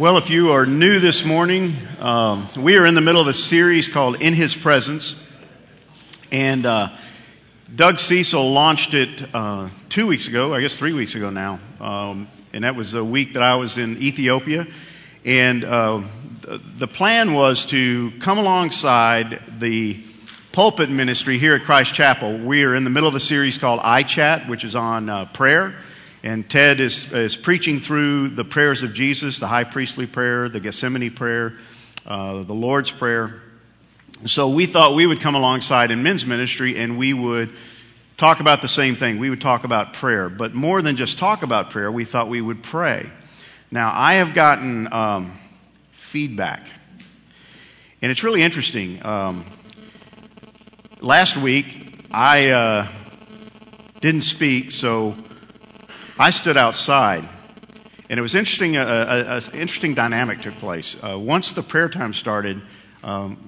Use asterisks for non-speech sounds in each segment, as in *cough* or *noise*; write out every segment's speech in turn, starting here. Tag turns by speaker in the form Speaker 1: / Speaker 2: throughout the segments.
Speaker 1: Well, if you are new this morning, um, we are in the middle of a series called In His Presence. And uh, Doug Cecil launched it uh, two weeks ago, I guess three weeks ago now. Um, and that was the week that I was in Ethiopia. And uh, the plan was to come alongside the pulpit ministry here at Christ Chapel. We are in the middle of a series called iChat, which is on uh, prayer. And Ted is, is preaching through the prayers of Jesus, the high priestly prayer, the Gethsemane prayer, uh, the Lord's prayer. So we thought we would come alongside in men's ministry and we would talk about the same thing. We would talk about prayer. But more than just talk about prayer, we thought we would pray. Now, I have gotten um, feedback. And it's really interesting. Um, last week, I uh, didn't speak, so I stood outside, and it was interesting. An interesting dynamic took place. Uh, once the prayer time started, um,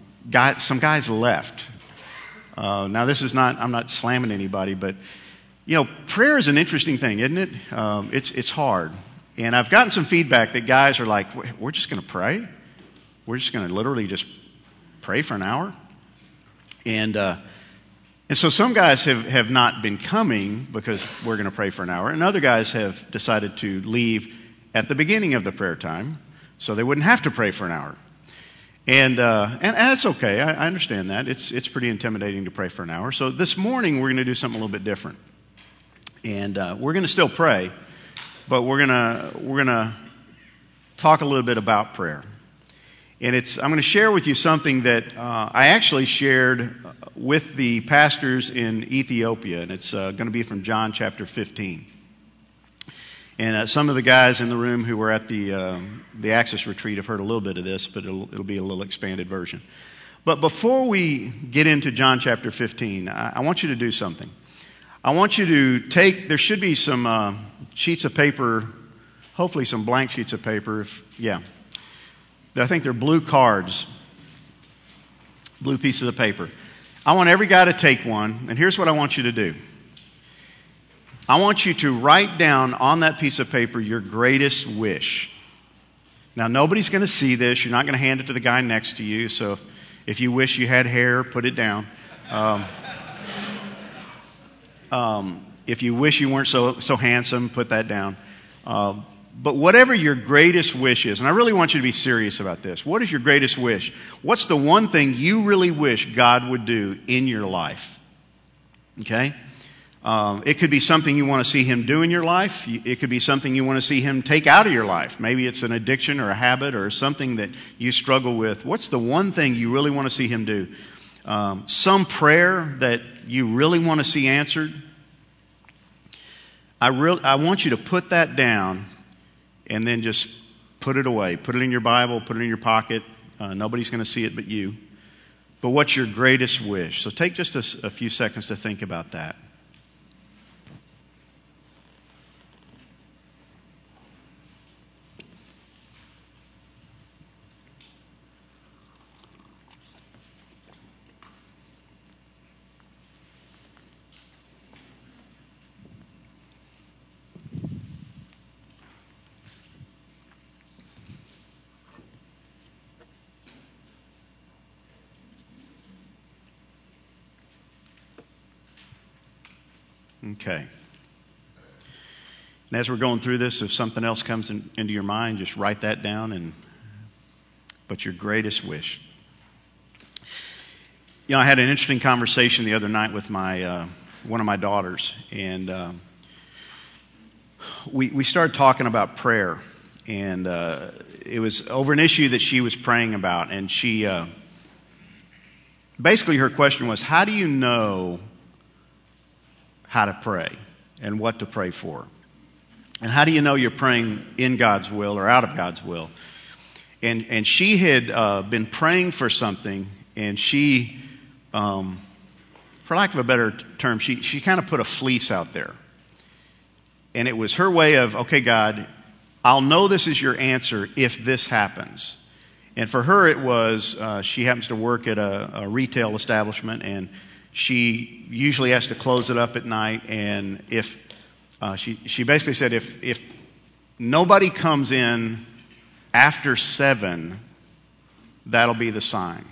Speaker 1: some guys left. Uh, now, this is not. I'm not slamming anybody, but you know, prayer is an interesting thing, isn't it? Um, it's it's hard, and I've gotten some feedback that guys are like, "We're just going to pray. We're just going to literally just pray for an hour," and uh, and so some guys have, have not been coming because we're going to pray for an hour, and other guys have decided to leave at the beginning of the prayer time so they wouldn't have to pray for an hour. And, uh, and, and that's okay. I, I understand that. It's, it's pretty intimidating to pray for an hour. So this morning we're going to do something a little bit different. And uh, we're going to still pray, but we're going to we're going to talk a little bit about prayer. And it's, I'm going to share with you something that uh, I actually shared with the pastors in Ethiopia, and it's uh, going to be from John chapter 15. And uh, some of the guys in the room who were at the uh, the Access retreat have heard a little bit of this, but it'll, it'll be a little expanded version. But before we get into John chapter 15, I, I want you to do something. I want you to take. There should be some uh, sheets of paper, hopefully some blank sheets of paper. If, yeah, I think they're blue cards, blue pieces of paper. I want every guy to take one, and here's what I want you to do. I want you to write down on that piece of paper your greatest wish. Now, nobody's going to see this. You're not going to hand it to the guy next to you. So, if, if you wish you had hair, put it down. Um, um, if you wish you weren't so so handsome, put that down. Uh, but whatever your greatest wish is, and I really want you to be serious about this. What is your greatest wish? What's the one thing you really wish God would do in your life? Okay? Um, it could be something you want to see Him do in your life. It could be something you want to see Him take out of your life. Maybe it's an addiction or a habit or something that you struggle with. What's the one thing you really want to see Him do? Um, some prayer that you really want to see answered. I, re- I want you to put that down and then just put it away. Put it in your Bible, put it in your pocket. Uh, nobody's going to see it but you. But what's your greatest wish? So take just a, a few seconds to think about that. Okay. And as we're going through this, if something else comes in, into your mind, just write that down and but your greatest wish. You know, I had an interesting conversation the other night with my uh, one of my daughters, and uh, we we started talking about prayer, and uh, it was over an issue that she was praying about, and she uh, basically her question was, "How do you know how to pray and what to pray for. And how do you know you're praying in God's will or out of God's will? And, and she had uh, been praying for something, and she, um, for lack of a better term, she, she kind of put a fleece out there. And it was her way of, okay, God, I'll know this is your answer if this happens. And for her, it was uh, she happens to work at a, a retail establishment, and she usually has to close it up at night, and if uh, she she basically said if if nobody comes in after seven, that'll be the sign.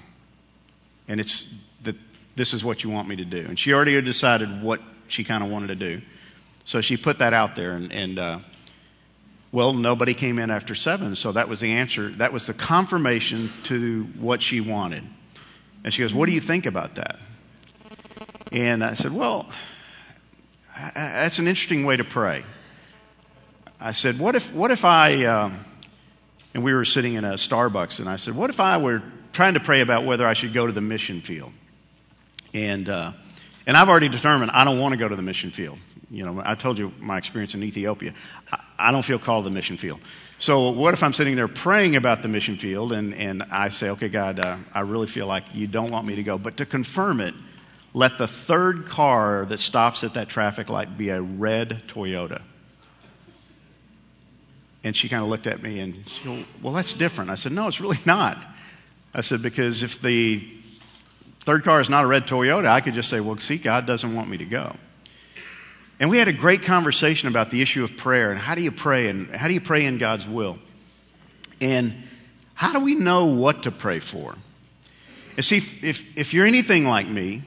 Speaker 1: And it's that this is what you want me to do. And she already had decided what she kind of wanted to do. So she put that out there, and, and uh, well, nobody came in after seven, so that was the answer. That was the confirmation to what she wanted. And she goes, What do you think about that? And I said, Well, that's an interesting way to pray. I said, What if, what if I, um, and we were sitting in a Starbucks, and I said, What if I were trying to pray about whether I should go to the mission field? And, uh, and I've already determined I don't want to go to the mission field. You know, I told you my experience in Ethiopia. I, I don't feel called to the mission field. So what if I'm sitting there praying about the mission field and, and I say, okay, God, uh, I really feel like you don't want me to go. But to confirm it, let the third car that stops at that traffic light be a red Toyota. And she kind of looked at me and she goes, well, that's different. I said, no, it's really not. I said, because if the third car is not a red Toyota, I could just say, well, see, God doesn't want me to go. And we had a great conversation about the issue of prayer and how do you pray and how do you pray in God's will? And how do we know what to pray for? And see, if, if, if you're anything like me,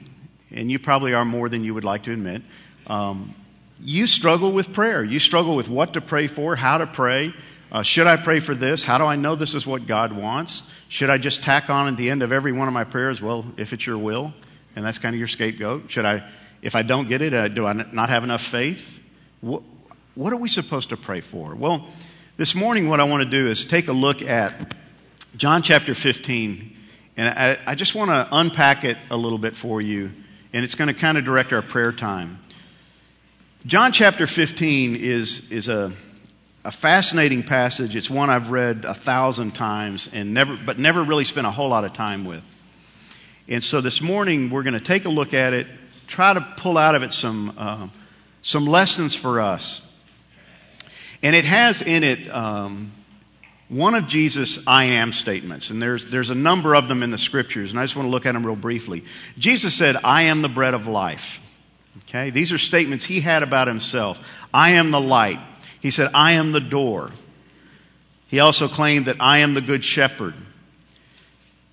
Speaker 1: and you probably are more than you would like to admit, um, you struggle with prayer. You struggle with what to pray for, how to pray. Uh, should I pray for this? How do I know this is what God wants? Should I just tack on at the end of every one of my prayers, well, if it's your will, and that's kind of your scapegoat? Should I if I don't get it, uh, do I not have enough faith? What, what are we supposed to pray for? Well, this morning, what I want to do is take a look at John chapter 15, and I, I just want to unpack it a little bit for you, and it's going to kind of direct our prayer time. John chapter 15 is, is a, a fascinating passage. It's one I've read a thousand times, and never, but never really spent a whole lot of time with. And so this morning, we're going to take a look at it try to pull out of it some, uh, some lessons for us. And it has in it um, one of Jesus' I am statements. And there's, there's a number of them in the scriptures, and I just want to look at them real briefly. Jesus said, I am the bread of life. Okay? These are statements he had about himself. I am the light. He said, I am the door. He also claimed that I am the good shepherd.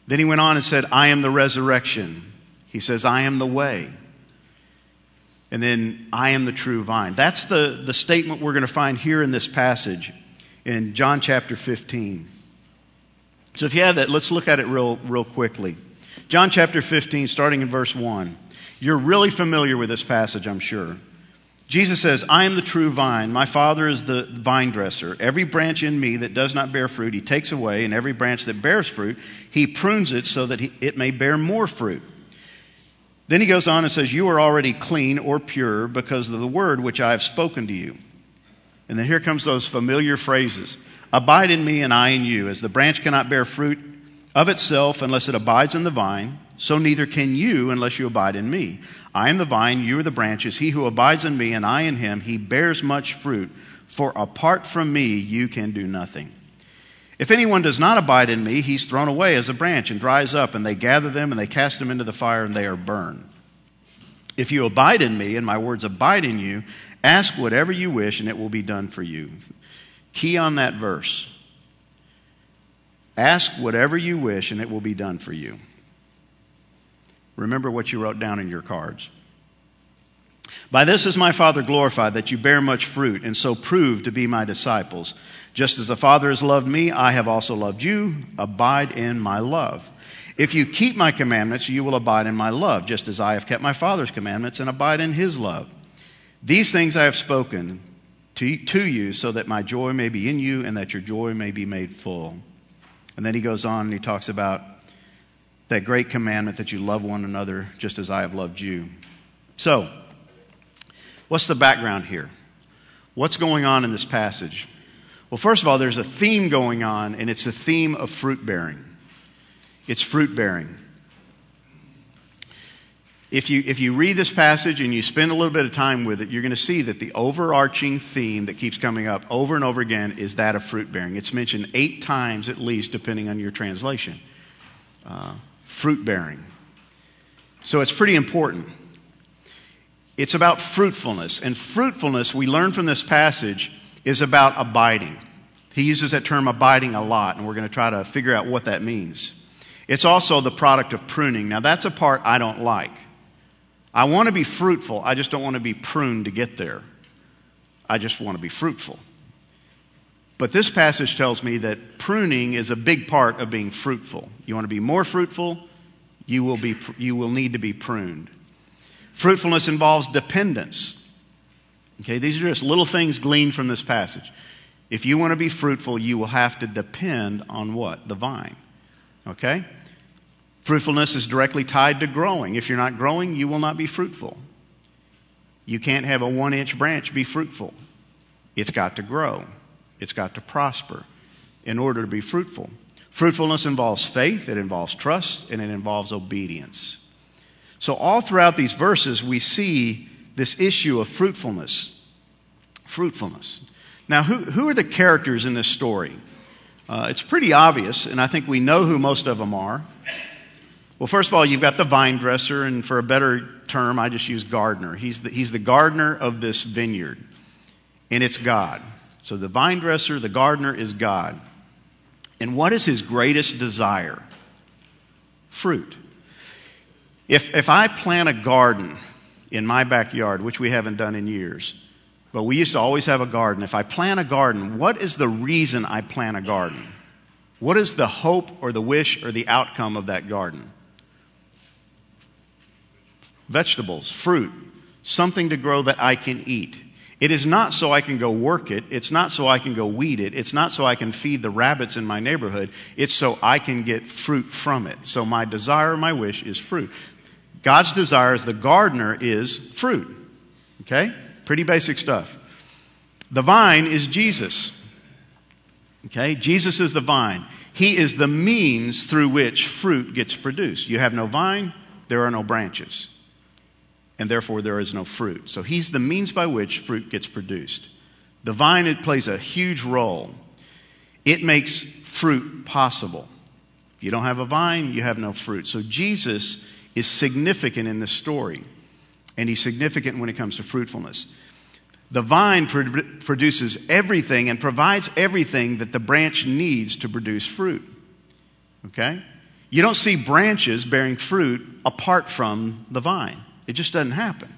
Speaker 1: Then he went on and said, I am the resurrection. He says, I am the way and then I am the true vine. That's the, the statement we're going to find here in this passage in John chapter 15. So if you have that, let's look at it real, real quickly. John chapter 15, starting in verse 1. You're really familiar with this passage, I'm sure. Jesus says, I am the true vine. My Father is the vine dresser. Every branch in me that does not bear fruit, he takes away, and every branch that bears fruit, he prunes it so that he, it may bear more fruit. Then he goes on and says, You are already clean or pure because of the word which I have spoken to you. And then here comes those familiar phrases Abide in me and I in you. As the branch cannot bear fruit of itself unless it abides in the vine, so neither can you unless you abide in me. I am the vine, you are the branches. He who abides in me and I in him, he bears much fruit. For apart from me, you can do nothing. If anyone does not abide in me, he's thrown away as a branch and dries up, and they gather them and they cast them into the fire and they are burned. If you abide in me and my words abide in you, ask whatever you wish and it will be done for you. Key on that verse. Ask whatever you wish and it will be done for you. Remember what you wrote down in your cards. By this is my Father glorified, that you bear much fruit, and so prove to be my disciples. Just as the Father has loved me, I have also loved you. Abide in my love. If you keep my commandments, you will abide in my love, just as I have kept my Father's commandments and abide in his love. These things I have spoken to, to you, so that my joy may be in you and that your joy may be made full. And then he goes on and he talks about that great commandment that you love one another just as I have loved you. So, what's the background here? What's going on in this passage? Well, first of all, there's a theme going on, and it's a theme of fruit bearing. It's fruit bearing. If you, if you read this passage and you spend a little bit of time with it, you're going to see that the overarching theme that keeps coming up over and over again is that of fruit bearing. It's mentioned eight times at least, depending on your translation. Uh, fruit bearing. So it's pretty important. It's about fruitfulness. And fruitfulness, we learn from this passage, is about abiding. He uses that term abiding a lot, and we're going to try to figure out what that means. It's also the product of pruning. Now, that's a part I don't like. I want to be fruitful, I just don't want to be pruned to get there. I just want to be fruitful. But this passage tells me that pruning is a big part of being fruitful. You want to be more fruitful, you will, be, you will need to be pruned. Fruitfulness involves dependence. Okay, these are just little things gleaned from this passage. If you want to be fruitful, you will have to depend on what? The vine. Okay? Fruitfulness is directly tied to growing. If you're not growing, you will not be fruitful. You can't have a one inch branch be fruitful. It's got to grow, it's got to prosper in order to be fruitful. Fruitfulness involves faith, it involves trust, and it involves obedience. So, all throughout these verses, we see this issue of fruitfulness. Fruitfulness. Now, who, who are the characters in this story? Uh, it's pretty obvious, and I think we know who most of them are. Well, first of all, you've got the vine dresser, and for a better term, I just use gardener. He's the, he's the gardener of this vineyard, and it's God. So the vine dresser, the gardener, is God. And what is his greatest desire? Fruit. If, if I plant a garden in my backyard, which we haven't done in years, but we used to always have a garden. If I plant a garden, what is the reason I plant a garden? What is the hope or the wish or the outcome of that garden? Vegetables, fruit, something to grow that I can eat. It is not so I can go work it. It's not so I can go weed it. It's not so I can feed the rabbits in my neighborhood. It's so I can get fruit from it. So my desire, my wish is fruit. God's desire as the gardener is fruit. Okay? Pretty basic stuff. The vine is Jesus. Okay? Jesus is the vine. He is the means through which fruit gets produced. You have no vine, there are no branches. And therefore, there is no fruit. So, He's the means by which fruit gets produced. The vine, it plays a huge role. It makes fruit possible. If you don't have a vine, you have no fruit. So, Jesus is significant in this story and he's significant when it comes to fruitfulness. The vine produces everything and provides everything that the branch needs to produce fruit. Okay? You don't see branches bearing fruit apart from the vine. It just doesn't happen.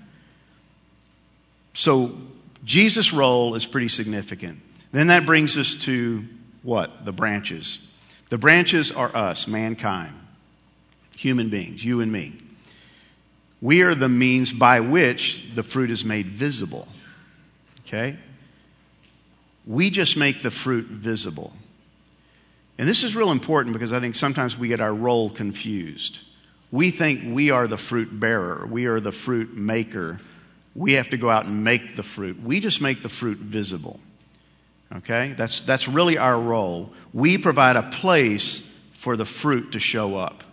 Speaker 1: So, Jesus' role is pretty significant. Then that brings us to what? The branches. The branches are us, mankind, human beings, you and me. We are the means by which the fruit is made visible. Okay? We just make the fruit visible. And this is real important because I think sometimes we get our role confused. We think we are the fruit bearer, we are the fruit maker. We have to go out and make the fruit. We just make the fruit visible. Okay? That's, that's really our role. We provide a place for the fruit to show up.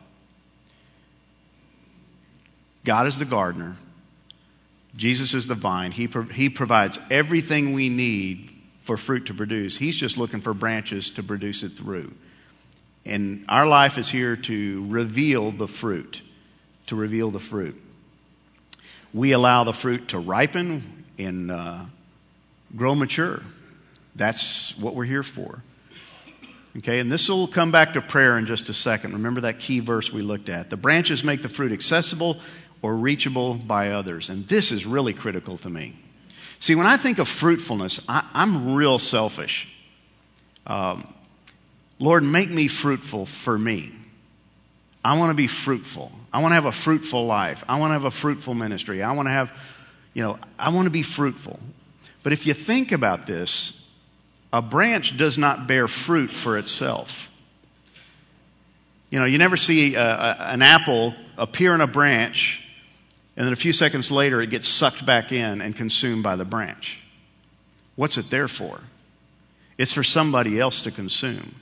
Speaker 1: God is the gardener. Jesus is the vine. He, pro- he provides everything we need for fruit to produce. He's just looking for branches to produce it through. And our life is here to reveal the fruit, to reveal the fruit. We allow the fruit to ripen and uh, grow mature. That's what we're here for. Okay, and this will come back to prayer in just a second. Remember that key verse we looked at. The branches make the fruit accessible or reachable by others. And this is really critical to me. See, when I think of fruitfulness, I, am real selfish. Um, Lord, make me fruitful for me. I want to be fruitful. I want to have a fruitful life. I want to have a fruitful ministry. I want to have, you know, I want to be fruitful. But if you think about this, a branch does not bear fruit for itself. You know, you never see a, a, an apple appear in a branch and then a few seconds later it gets sucked back in and consumed by the branch. What's it there for? It's for somebody else to consume.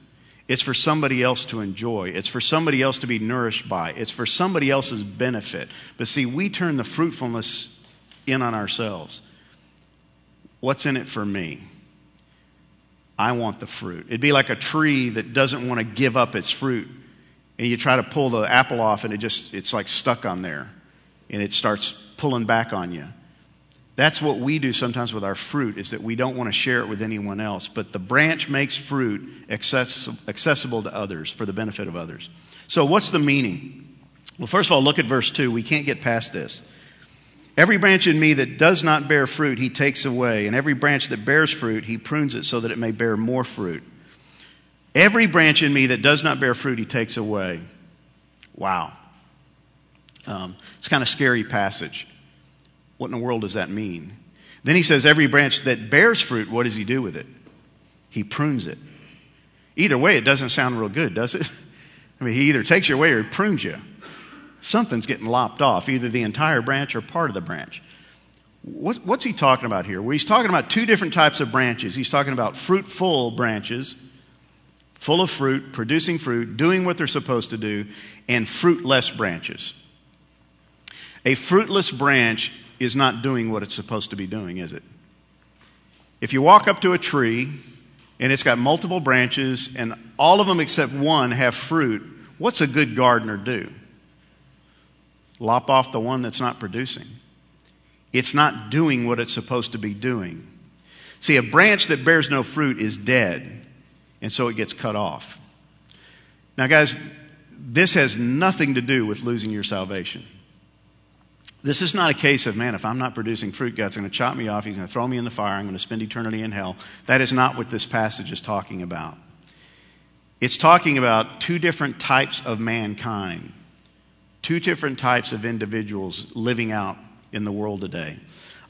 Speaker 1: It's for somebody else to enjoy. It's for somebody else to be nourished by. It's for somebody else's benefit. But see, we turn the fruitfulness in on ourselves. What's in it for me? I want the fruit. It'd be like a tree that doesn't want to give up its fruit. And you try to pull the apple off and it just, it's like stuck on there and it starts pulling back on you. That's what we do sometimes with our fruit, is that we don't want to share it with anyone else. But the branch makes fruit accessible to others for the benefit of others. So, what's the meaning? Well, first of all, look at verse 2. We can't get past this. Every branch in me that does not bear fruit, he takes away. And every branch that bears fruit, he prunes it so that it may bear more fruit. Every branch in me that does not bear fruit, he takes away. Wow. Um, it's kind of scary passage. What in the world does that mean? Then he says, Every branch that bears fruit, what does he do with it? He prunes it. Either way, it doesn't sound real good, does it? *laughs* I mean, he either takes you away or he prunes you. Something's getting lopped off, either the entire branch or part of the branch. what's he talking about here? Well, he's talking about two different types of branches. He's talking about fruitful branches, full of fruit, producing fruit, doing what they're supposed to do, and fruitless branches. A fruitless branch is not doing what it's supposed to be doing, is it? If you walk up to a tree and it's got multiple branches and all of them except one have fruit, what's a good gardener do? Lop off the one that's not producing. It's not doing what it's supposed to be doing. See, a branch that bears no fruit is dead, and so it gets cut off. Now, guys, this has nothing to do with losing your salvation. This is not a case of, man, if I'm not producing fruit, God's going to chop me off. He's going to throw me in the fire. I'm going to spend eternity in hell. That is not what this passage is talking about. It's talking about two different types of mankind, two different types of individuals living out in the world today.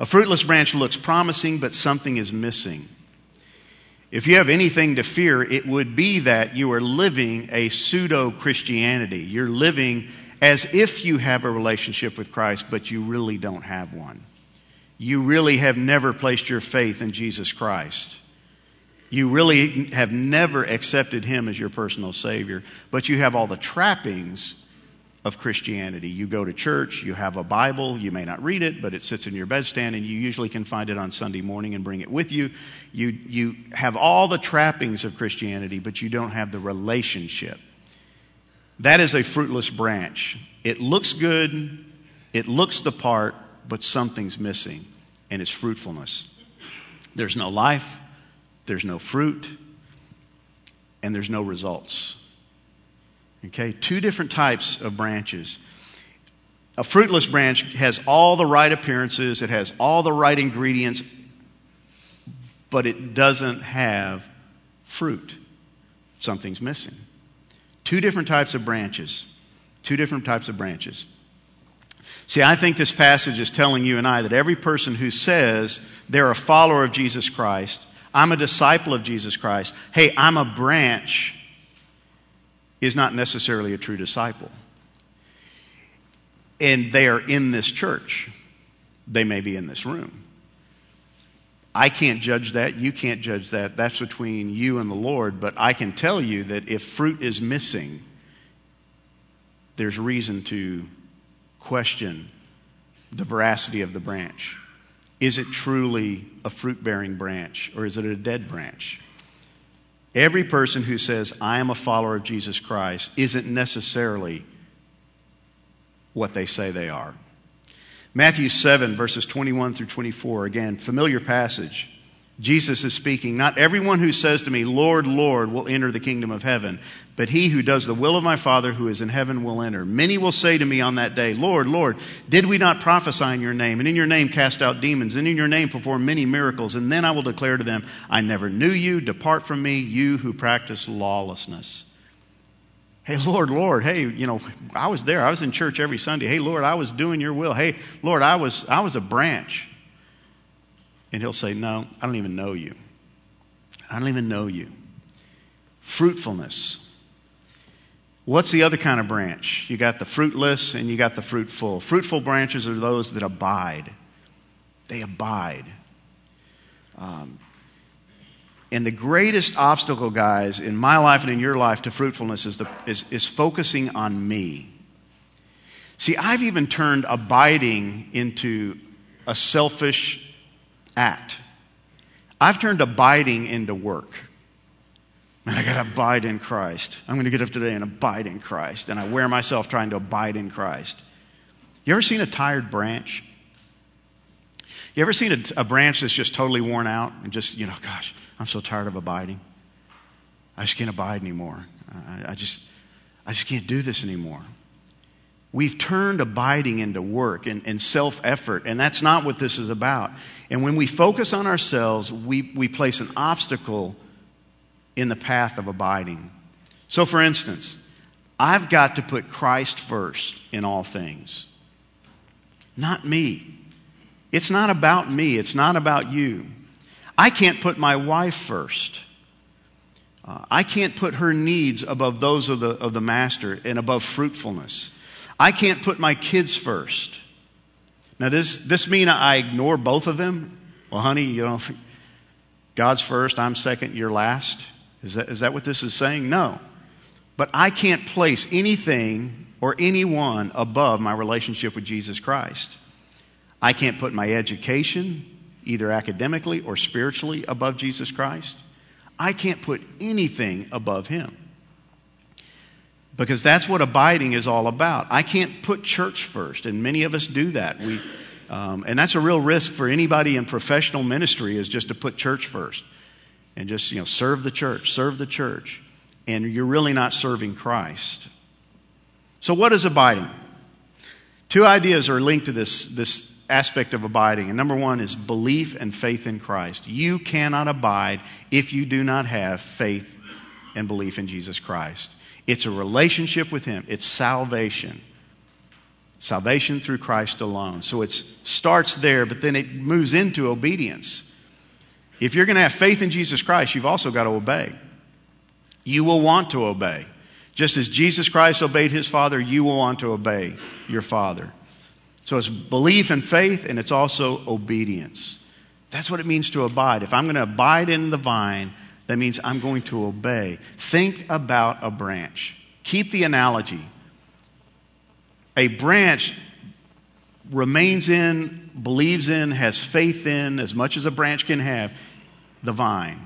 Speaker 1: A fruitless branch looks promising, but something is missing. If you have anything to fear, it would be that you are living a pseudo Christianity. You're living as if you have a relationship with Christ, but you really don't have one. You really have never placed your faith in Jesus Christ. You really have never accepted Him as your personal Savior, but you have all the trappings of Christianity. You go to church, you have a Bible, you may not read it, but it sits in your bedstand, and you usually can find it on Sunday morning and bring it with you. You, you have all the trappings of Christianity, but you don't have the relationship. That is a fruitless branch. It looks good, it looks the part, but something's missing, and it's fruitfulness. There's no life, there's no fruit, and there's no results. Okay, two different types of branches. A fruitless branch has all the right appearances, it has all the right ingredients, but it doesn't have fruit. Something's missing. Two different types of branches. Two different types of branches. See, I think this passage is telling you and I that every person who says they're a follower of Jesus Christ, I'm a disciple of Jesus Christ, hey, I'm a branch, is not necessarily a true disciple. And they are in this church. They may be in this room. I can't judge that. You can't judge that. That's between you and the Lord. But I can tell you that if fruit is missing, there's reason to question the veracity of the branch. Is it truly a fruit bearing branch or is it a dead branch? Every person who says, I am a follower of Jesus Christ, isn't necessarily what they say they are. Matthew 7, verses 21 through 24, again, familiar passage. Jesus is speaking, Not everyone who says to me, Lord, Lord, will enter the kingdom of heaven, but he who does the will of my Father who is in heaven will enter. Many will say to me on that day, Lord, Lord, did we not prophesy in your name, and in your name cast out demons, and in your name perform many miracles? And then I will declare to them, I never knew you. Depart from me, you who practice lawlessness. Hey, Lord, Lord, hey, you know, I was there. I was in church every Sunday. Hey, Lord, I was doing your will. Hey, Lord, I was, I was a branch. And he'll say, No, I don't even know you. I don't even know you. Fruitfulness. What's the other kind of branch? You got the fruitless and you got the fruitful. Fruitful branches are those that abide. They abide. Um, and the greatest obstacle, guys, in my life and in your life to fruitfulness is, the, is, is focusing on me. See, I've even turned abiding into a selfish act. I've turned abiding into work. Man, I got to abide in Christ. I'm going to get up today and abide in Christ. And I wear myself trying to abide in Christ. You ever seen a tired branch? You ever seen a, a branch that's just totally worn out and just, you know, gosh, I'm so tired of abiding. I just can't abide anymore. I, I just, I just can't do this anymore. We've turned abiding into work and, and self effort, and that's not what this is about. And when we focus on ourselves, we, we place an obstacle in the path of abiding. So, for instance, I've got to put Christ first in all things, not me. It's not about me, it's not about you. I can't put my wife first. Uh, I can't put her needs above those of the, of the master and above fruitfulness. I can't put my kids first. Now, does this mean I ignore both of them? Well, honey, you know, *laughs* God's first, I'm second, you're last. Is that, is that what this is saying? No. But I can't place anything or anyone above my relationship with Jesus Christ. I can't put my education, either academically or spiritually, above Jesus Christ. I can't put anything above Him. Because that's what abiding is all about. I can't put church first, and many of us do that. We, um, and that's a real risk for anybody in professional ministry is just to put church first and just you know serve the church, serve the church, and you're really not serving Christ. So, what is abiding? Two ideas are linked to this this aspect of abiding. And number one is belief and faith in Christ. You cannot abide if you do not have faith and belief in Jesus Christ. It's a relationship with Him, it's salvation. Salvation through Christ alone. So it starts there, but then it moves into obedience. If you're going to have faith in Jesus Christ, you've also got to obey. You will want to obey. Just as Jesus Christ obeyed his Father, you will want to obey your Father. So it's belief and faith, and it's also obedience. That's what it means to abide. If I'm going to abide in the vine, that means I'm going to obey. Think about a branch. Keep the analogy. A branch remains in, believes in, has faith in, as much as a branch can have, the vine.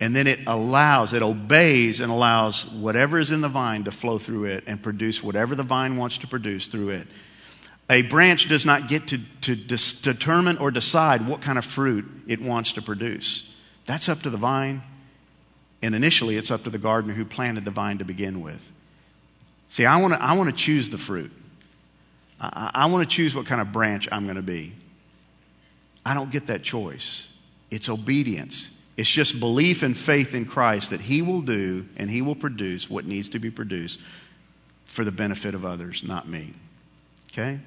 Speaker 1: And then it allows, it obeys and allows whatever is in the vine to flow through it and produce whatever the vine wants to produce through it. A branch does not get to, to dis- determine or decide what kind of fruit it wants to produce. That's up to the vine, and initially it's up to the gardener who planted the vine to begin with. See, I want to I choose the fruit. I, I want to choose what kind of branch I'm going to be. I don't get that choice. It's obedience. It's just belief and faith in Christ that He will do and He will produce what needs to be produced for the benefit of others, not me. Okay?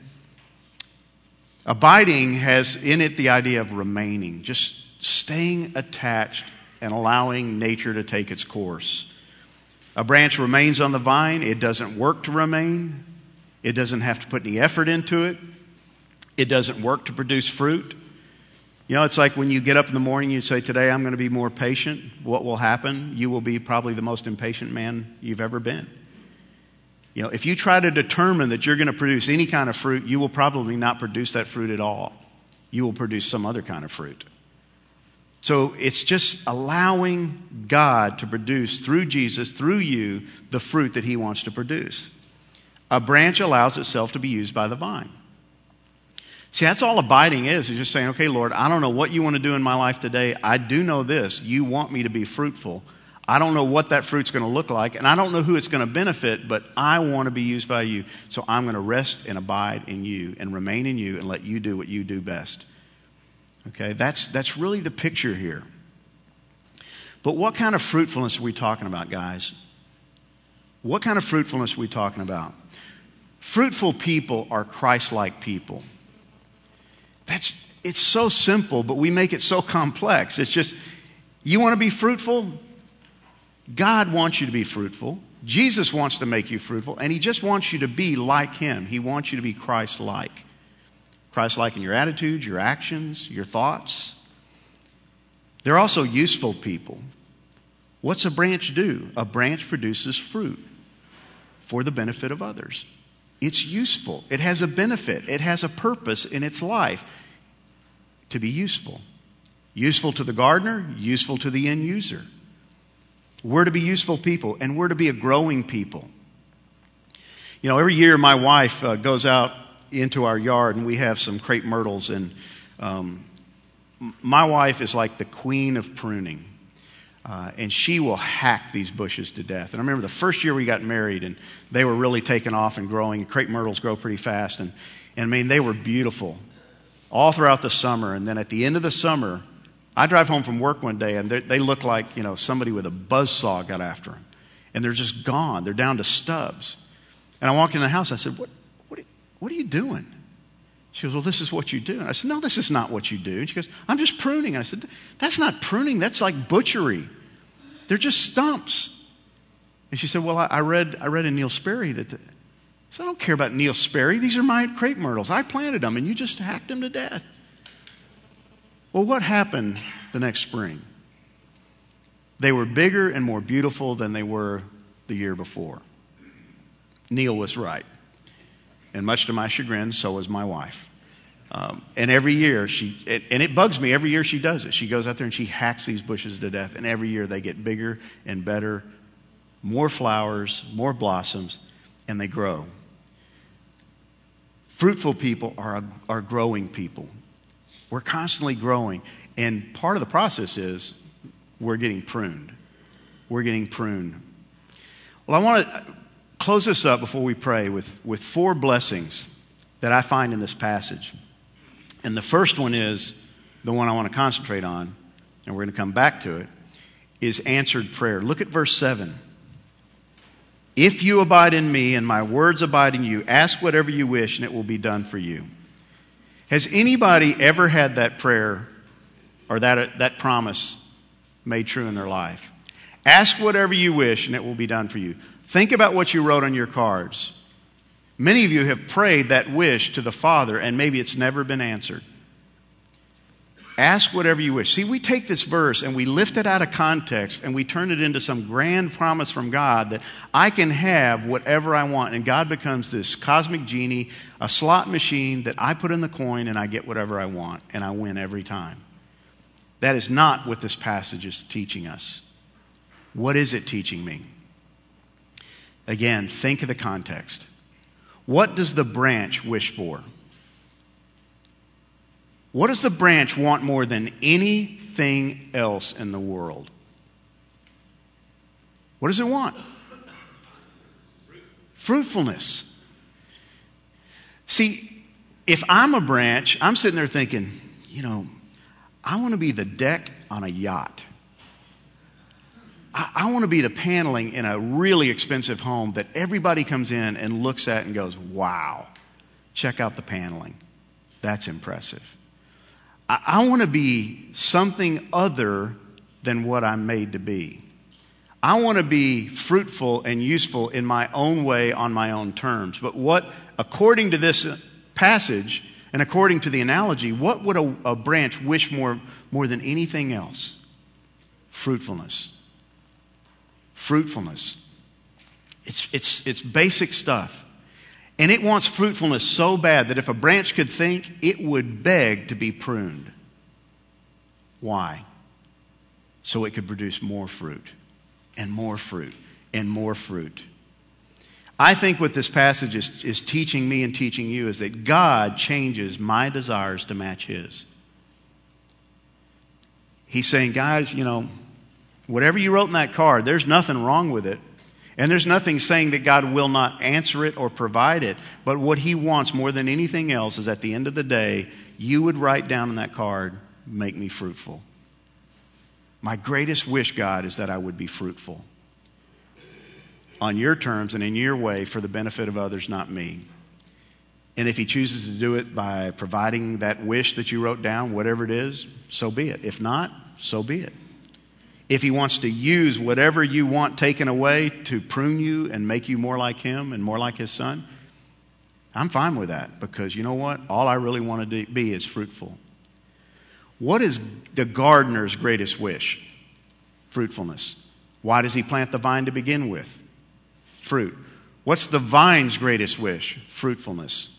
Speaker 1: Abiding has in it the idea of remaining, just staying attached and allowing nature to take its course. A branch remains on the vine, it doesn't work to remain, it doesn't have to put any effort into it, it doesn't work to produce fruit. You know, it's like when you get up in the morning, and you say, Today I'm going to be more patient. What will happen? You will be probably the most impatient man you've ever been. You know, if you try to determine that you're going to produce any kind of fruit, you will probably not produce that fruit at all. You will produce some other kind of fruit. So it's just allowing God to produce through Jesus, through you, the fruit that He wants to produce. A branch allows itself to be used by the vine. See, that's all abiding is, is just saying, okay, Lord, I don't know what you want to do in my life today. I do know this. You want me to be fruitful. I don't know what that fruit's going to look like, and I don't know who it's going to benefit, but I want to be used by you. So I'm going to rest and abide in you and remain in you and let you do what you do best. Okay, that's, that's really the picture here. But what kind of fruitfulness are we talking about, guys? What kind of fruitfulness are we talking about? Fruitful people are Christ like people. That's, it's so simple, but we make it so complex. It's just, you want to be fruitful? God wants you to be fruitful. Jesus wants to make you fruitful, and He just wants you to be like Him. He wants you to be Christ like. Christ like in your attitudes, your actions, your thoughts. They're also useful people. What's a branch do? A branch produces fruit for the benefit of others. It's useful, it has a benefit, it has a purpose in its life to be useful. Useful to the gardener, useful to the end user. We're to be useful people, and we're to be a growing people. You know, every year my wife uh, goes out into our yard, and we have some crepe myrtles, and Um, my wife is like the queen of pruning. Uh, and she will hack these bushes to death. And I remember the first year we got married, and they were really taking off and growing. Crepe myrtles grow pretty fast, and, and I mean they were beautiful all throughout the summer. And then at the end of the summer, I drive home from work one day, and they look like you know somebody with a buzz saw got after them, and they're just gone. They're down to stubs. And I walked in the house. I said, "What, what, what are you doing?" She goes, Well, this is what you do. And I said, No, this is not what you do. And she goes, I'm just pruning. And I said, That's not pruning, that's like butchery. They're just stumps. And she said, Well, I, read, I read in Neil Sperry that. The, I said, I don't care about Neil Sperry. These are my crepe myrtles. I planted them, and you just hacked them to death. Well, what happened the next spring? They were bigger and more beautiful than they were the year before. Neil was right. And much to my chagrin, so was my wife. Um, and every year she, it, and it bugs me every year she does it. She goes out there and she hacks these bushes to death, and every year they get bigger and better, more flowers, more blossoms, and they grow. Fruitful people are, are growing people. We're constantly growing, and part of the process is we're getting pruned. We're getting pruned. Well, I want to close this up before we pray with, with four blessings that I find in this passage. And the first one is the one I want to concentrate on, and we're going to come back to it, is answered prayer. Look at verse 7. If you abide in me and my words abide in you, ask whatever you wish and it will be done for you. Has anybody ever had that prayer or that, that promise made true in their life? Ask whatever you wish and it will be done for you. Think about what you wrote on your cards. Many of you have prayed that wish to the Father, and maybe it's never been answered. Ask whatever you wish. See, we take this verse and we lift it out of context and we turn it into some grand promise from God that I can have whatever I want. And God becomes this cosmic genie, a slot machine that I put in the coin and I get whatever I want and I win every time. That is not what this passage is teaching us. What is it teaching me? Again, think of the context. What does the branch wish for? What does the branch want more than anything else in the world? What does it want? Fruitfulness. See, if I'm a branch, I'm sitting there thinking, you know, I want to be the deck on a yacht. I, I want to be the paneling in a really expensive home that everybody comes in and looks at and goes, wow, check out the paneling. That's impressive. I, I want to be something other than what I'm made to be. I want to be fruitful and useful in my own way on my own terms. But what, according to this passage and according to the analogy, what would a, a branch wish more, more than anything else? Fruitfulness fruitfulness. It's, it's, it's basic stuff. And it wants fruitfulness so bad that if a branch could think, it would beg to be pruned. Why? So it could produce more fruit, and more fruit, and more fruit. I think what this passage is, is teaching me and teaching you is that God changes my desires to match His. He's saying, guys, you know, Whatever you wrote in that card, there's nothing wrong with it. And there's nothing saying that God will not answer it or provide it. But what He wants more than anything else is at the end of the day, you would write down on that card, make me fruitful. My greatest wish, God, is that I would be fruitful on your terms and in your way for the benefit of others, not me. And if He chooses to do it by providing that wish that you wrote down, whatever it is, so be it. If not, so be it if he wants to use whatever you want taken away to prune you and make you more like him and more like his son, I'm fine with that because you know what? All I really want to be is fruitful. What is the gardener's greatest wish? Fruitfulness. Why does he plant the vine to begin with? Fruit. What's the vine's greatest wish? Fruitfulness.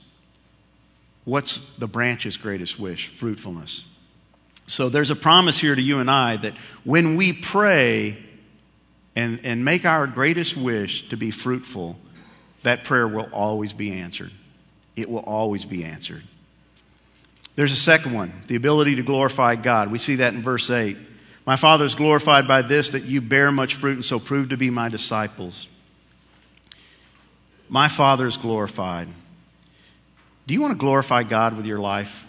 Speaker 1: What's the branch's greatest wish? Fruitfulness. So there's a promise here to you and I that when we pray and, and make our greatest wish to be fruitful, that prayer will always be answered. It will always be answered. There's a second one the ability to glorify God. We see that in verse 8. My Father is glorified by this, that you bear much fruit and so prove to be my disciples. My Father is glorified. Do you want to glorify God with your life?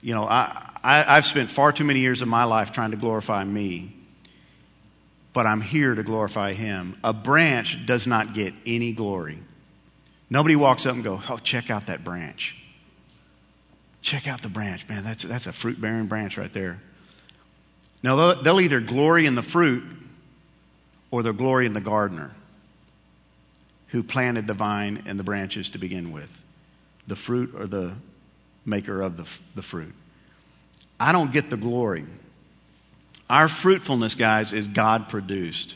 Speaker 1: You know, I, I, have spent far too many years of my life trying to glorify me, but I'm here to glorify Him. A branch does not get any glory. Nobody walks up and goes, Oh, check out that branch. Check out the branch. Man, that's, that's a fruit bearing branch right there. Now, they'll, they'll either glory in the fruit or they'll glory in the gardener who planted the vine and the branches to begin with the fruit or the maker of the, the fruit. I don't get the glory. Our fruitfulness, guys, is God produced.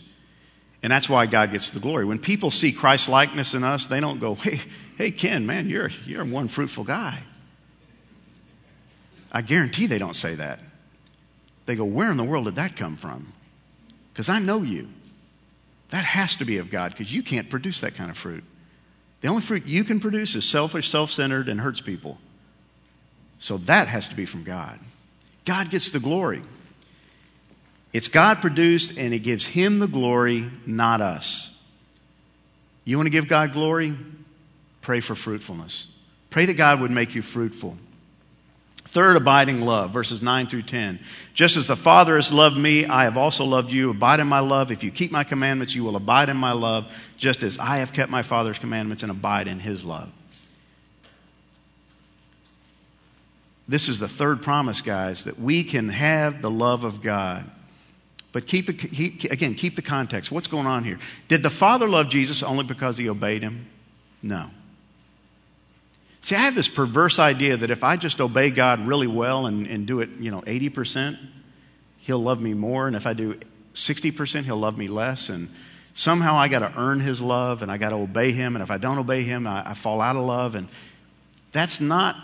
Speaker 1: And that's why God gets the glory. When people see Christ likeness in us, they don't go, hey, hey, Ken, man, you're, you're one fruitful guy. I guarantee they don't say that. They go, where in the world did that come from? Because I know you. That has to be of God because you can't produce that kind of fruit. The only fruit you can produce is selfish, self centered, and hurts people. So that has to be from God. God gets the glory. It's God produced, and it gives Him the glory, not us. You want to give God glory? Pray for fruitfulness. Pray that God would make you fruitful. Third, abiding love, verses 9 through 10. Just as the Father has loved me, I have also loved you. Abide in my love. If you keep my commandments, you will abide in my love, just as I have kept my Father's commandments and abide in his love. This is the third promise, guys, that we can have the love of God. But keep again, keep the context. What's going on here? Did the Father love Jesus only because he obeyed him? No. See, I have this perverse idea that if I just obey God really well and, and do it, you know, 80%, He'll love me more. And if I do 60%, He'll love me less. And somehow I got to earn His love and I got to obey Him. And if I don't obey Him, I, I fall out of love. And that's not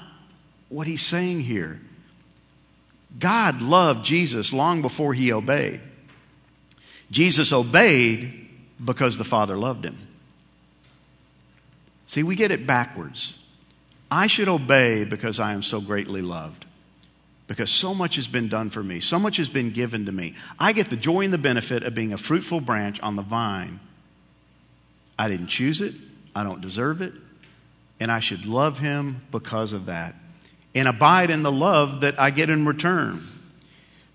Speaker 1: what He's saying here. God loved Jesus long before He obeyed. Jesus obeyed because the Father loved Him. See, we get it backwards. I should obey because I am so greatly loved. Because so much has been done for me, so much has been given to me. I get the joy and the benefit of being a fruitful branch on the vine. I didn't choose it, I don't deserve it, and I should love him because of that. And abide in the love that I get in return.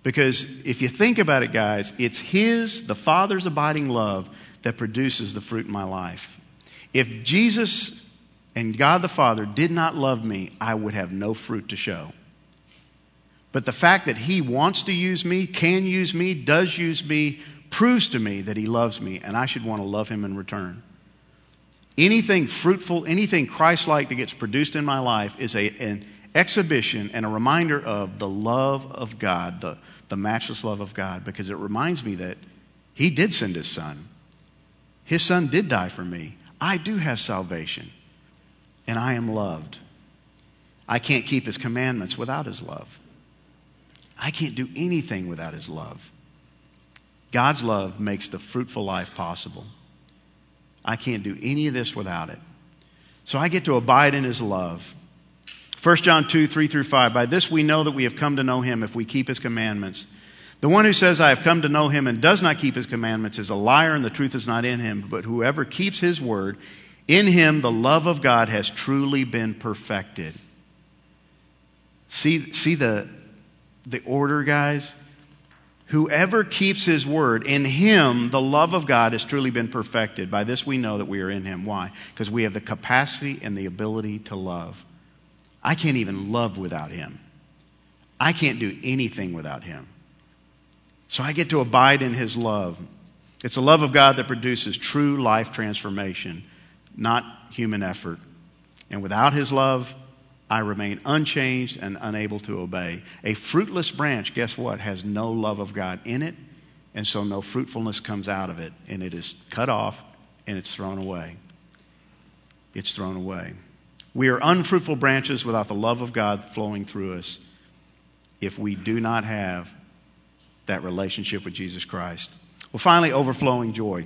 Speaker 1: Because if you think about it, guys, it's His, the Father's abiding love, that produces the fruit in my life. If Jesus and God the Father did not love me, I would have no fruit to show. But the fact that He wants to use me, can use me, does use me, proves to me that He loves me, and I should want to love Him in return. Anything fruitful, anything Christ like that gets produced in my life is a, an exhibition and a reminder of the love of God, the, the matchless love of God, because it reminds me that He did send His Son. His Son did die for me. I do have salvation and I am loved. I can't keep his commandments without his love. I can't do anything without his love. God's love makes the fruitful life possible. I can't do any of this without it. So I get to abide in his love. 1 John 2, 3 through 5. By this we know that we have come to know him if we keep his commandments. The one who says, I have come to know him and does not keep his commandments is a liar and the truth is not in him. But whoever keeps his word, in him, the love of God has truly been perfected. See, see the, the order, guys? Whoever keeps his word, in him the love of God has truly been perfected. By this we know that we are in him. Why? Because we have the capacity and the ability to love. I can't even love without him. I can't do anything without him. So I get to abide in his love. It's the love of God that produces true life transformation not human effort. And without his love, I remain unchanged and unable to obey. A fruitless branch, guess what, has no love of God in it, and so no fruitfulness comes out of it, and it is cut off and it's thrown away. It's thrown away. We are unfruitful branches without the love of God flowing through us if we do not have that relationship with Jesus Christ. Well, finally, overflowing joy.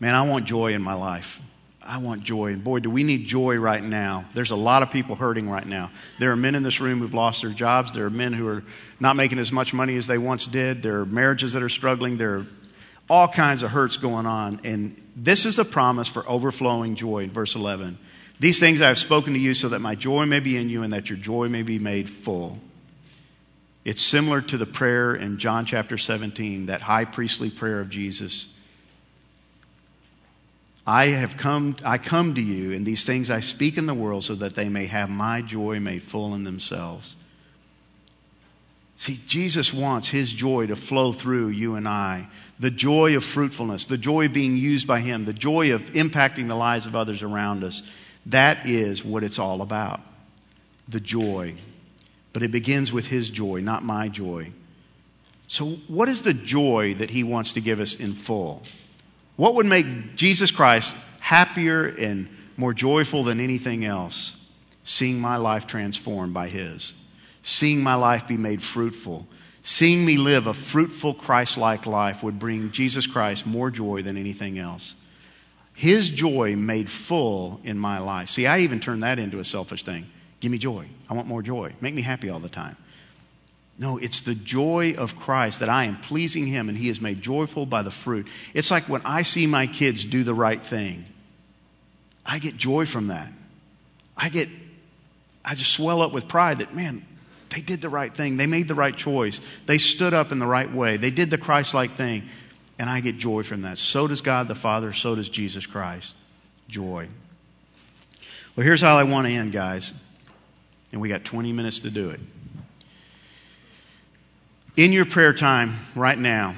Speaker 1: Man, I want joy in my life. I want joy. And boy, do we need joy right now. There's a lot of people hurting right now. There are men in this room who've lost their jobs. There are men who are not making as much money as they once did. There are marriages that are struggling. There are all kinds of hurts going on. And this is a promise for overflowing joy in verse 11. These things I have spoken to you so that my joy may be in you and that your joy may be made full. It's similar to the prayer in John chapter 17, that high priestly prayer of Jesus. I have come, I come to you, and these things I speak in the world so that they may have my joy made full in themselves. See, Jesus wants his joy to flow through you and I. The joy of fruitfulness, the joy of being used by him, the joy of impacting the lives of others around us. That is what it's all about. The joy but it begins with His joy, not my joy. So, what is the joy that He wants to give us in full? What would make Jesus Christ happier and more joyful than anything else? Seeing my life transformed by His, seeing my life be made fruitful, seeing me live a fruitful Christ like life would bring Jesus Christ more joy than anything else. His joy made full in my life. See, I even turned that into a selfish thing. Give me joy. I want more joy. Make me happy all the time. No, it's the joy of Christ that I am pleasing Him and He is made joyful by the fruit. It's like when I see my kids do the right thing, I get joy from that. I get, I just swell up with pride that, man, they did the right thing. They made the right choice. They stood up in the right way. They did the Christ like thing. And I get joy from that. So does God the Father. So does Jesus Christ. Joy. Well, here's how I want to end, guys and we got 20 minutes to do it. In your prayer time right now,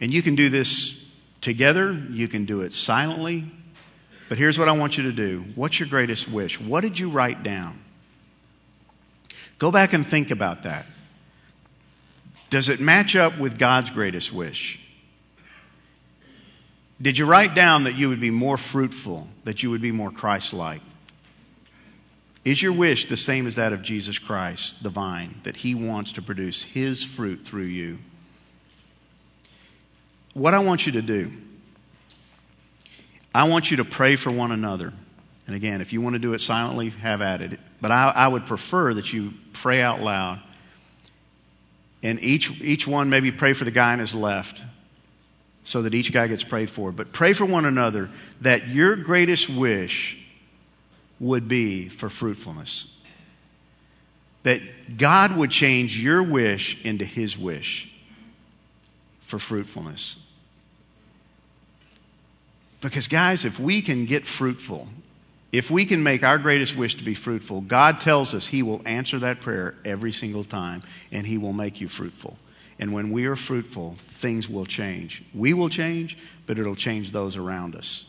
Speaker 1: and you can do this together, you can do it silently, but here's what I want you to do. What's your greatest wish? What did you write down? Go back and think about that. Does it match up with God's greatest wish? Did you write down that you would be more fruitful, that you would be more Christ like? Is your wish the same as that of Jesus Christ, the vine, that he wants to produce his fruit through you? What I want you to do, I want you to pray for one another. And again, if you want to do it silently, have at it. But I, I would prefer that you pray out loud. And each, each one maybe pray for the guy on his left so that each guy gets prayed for. But pray for one another that your greatest wish would be for fruitfulness. That God would change your wish into His wish for fruitfulness. Because, guys, if we can get fruitful, if we can make our greatest wish to be fruitful, God tells us He will answer that prayer every single time and He will make you fruitful. And when we are fruitful, things will change. We will change, but it'll change those around us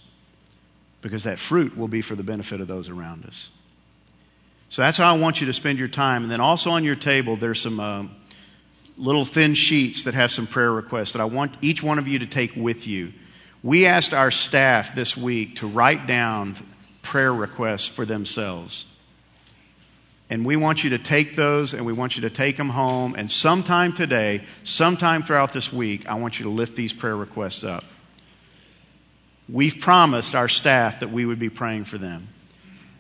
Speaker 1: because that fruit will be for the benefit of those around us. So that's how I want you to spend your time. And then also on your table, there's some uh, little thin sheets that have some prayer requests that I want each one of you to take with you. We asked our staff this week to write down prayer requests for themselves. And we want you to take those and we want you to take them home. And sometime today, sometime throughout this week, I want you to lift these prayer requests up. We've promised our staff that we would be praying for them.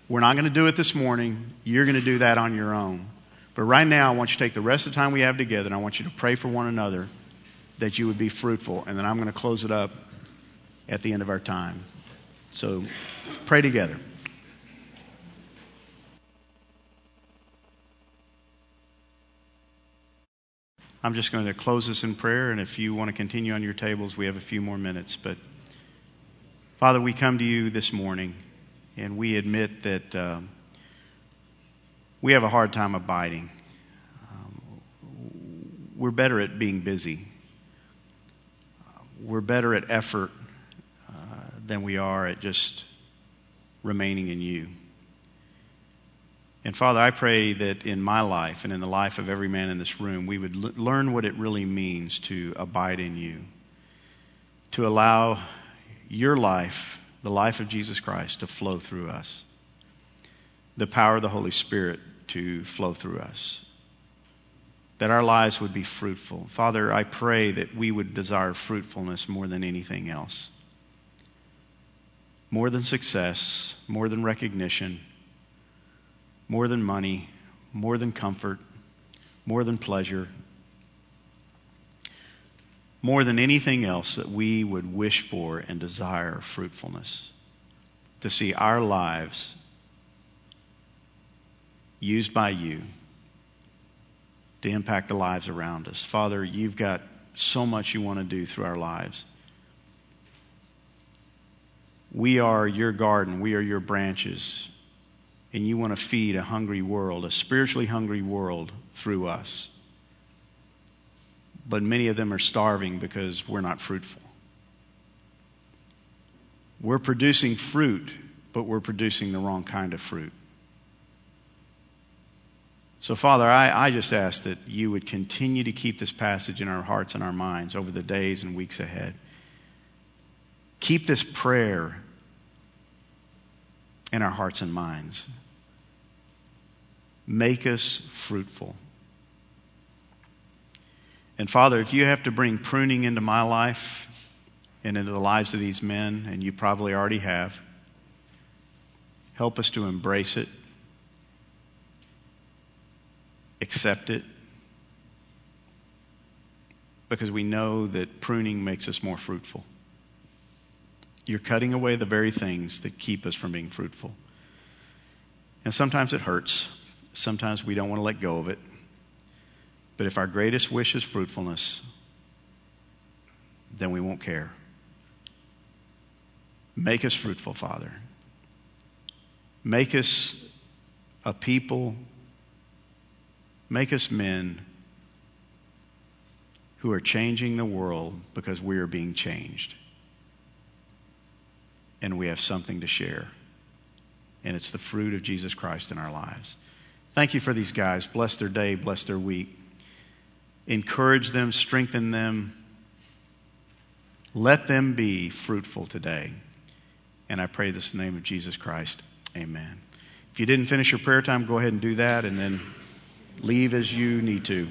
Speaker 1: We're not going to do it this morning. You're going to do that on your own. But right now, I want you to take the rest of the time we have together and I want you to pray for one another that you would be fruitful. And then I'm going to close it up at the end of our time. So pray together. I'm just going to close this in prayer, and if you want to continue on your tables, we have a few more minutes. But Father, we come to you this morning and we admit that um, we have a hard time abiding. Um, we're better at being busy. We're better at effort uh, than we are at just remaining in you. And Father, I pray that in my life and in the life of every man in this room, we would l- learn what it really means to abide in you, to allow your life, the life of Jesus Christ, to flow through us. The power of the Holy Spirit to flow through us. That our lives would be fruitful. Father, I pray that we would desire fruitfulness more than anything else. more than success, more than recognition, more than money, more than comfort, more than pleasure, more than anything else that we would wish for and desire fruitfulness. To see our lives used by you to impact the lives around us. Father, you've got so much you want to do through our lives. We are your garden, we are your branches, and you want to feed a hungry world, a spiritually hungry world through us. But many of them are starving because we're not fruitful. We're producing fruit, but we're producing the wrong kind of fruit. So, Father, I, I just ask that you would continue to keep this passage in our hearts and our minds over the days and weeks ahead. Keep this prayer in our hearts and minds. Make us fruitful. And Father, if you have to bring pruning into my life and into the lives of these men, and you probably already have, help us to embrace it, accept it, because we know that pruning makes us more fruitful. You're cutting away the very things that keep us from being fruitful. And sometimes it hurts. Sometimes we don't want to let go of it. But if our greatest wish is fruitfulness, then we won't care. Make us fruitful, Father. Make us a people, make us men who are changing the world because we are being changed. And we have something to share. And it's the fruit of Jesus Christ in our lives. Thank you for these guys. Bless their day, bless their week encourage them, strengthen them. Let them be fruitful today. And I pray this in the name of Jesus Christ. Amen. If you didn't finish your prayer time, go ahead and do that and then leave as you need to.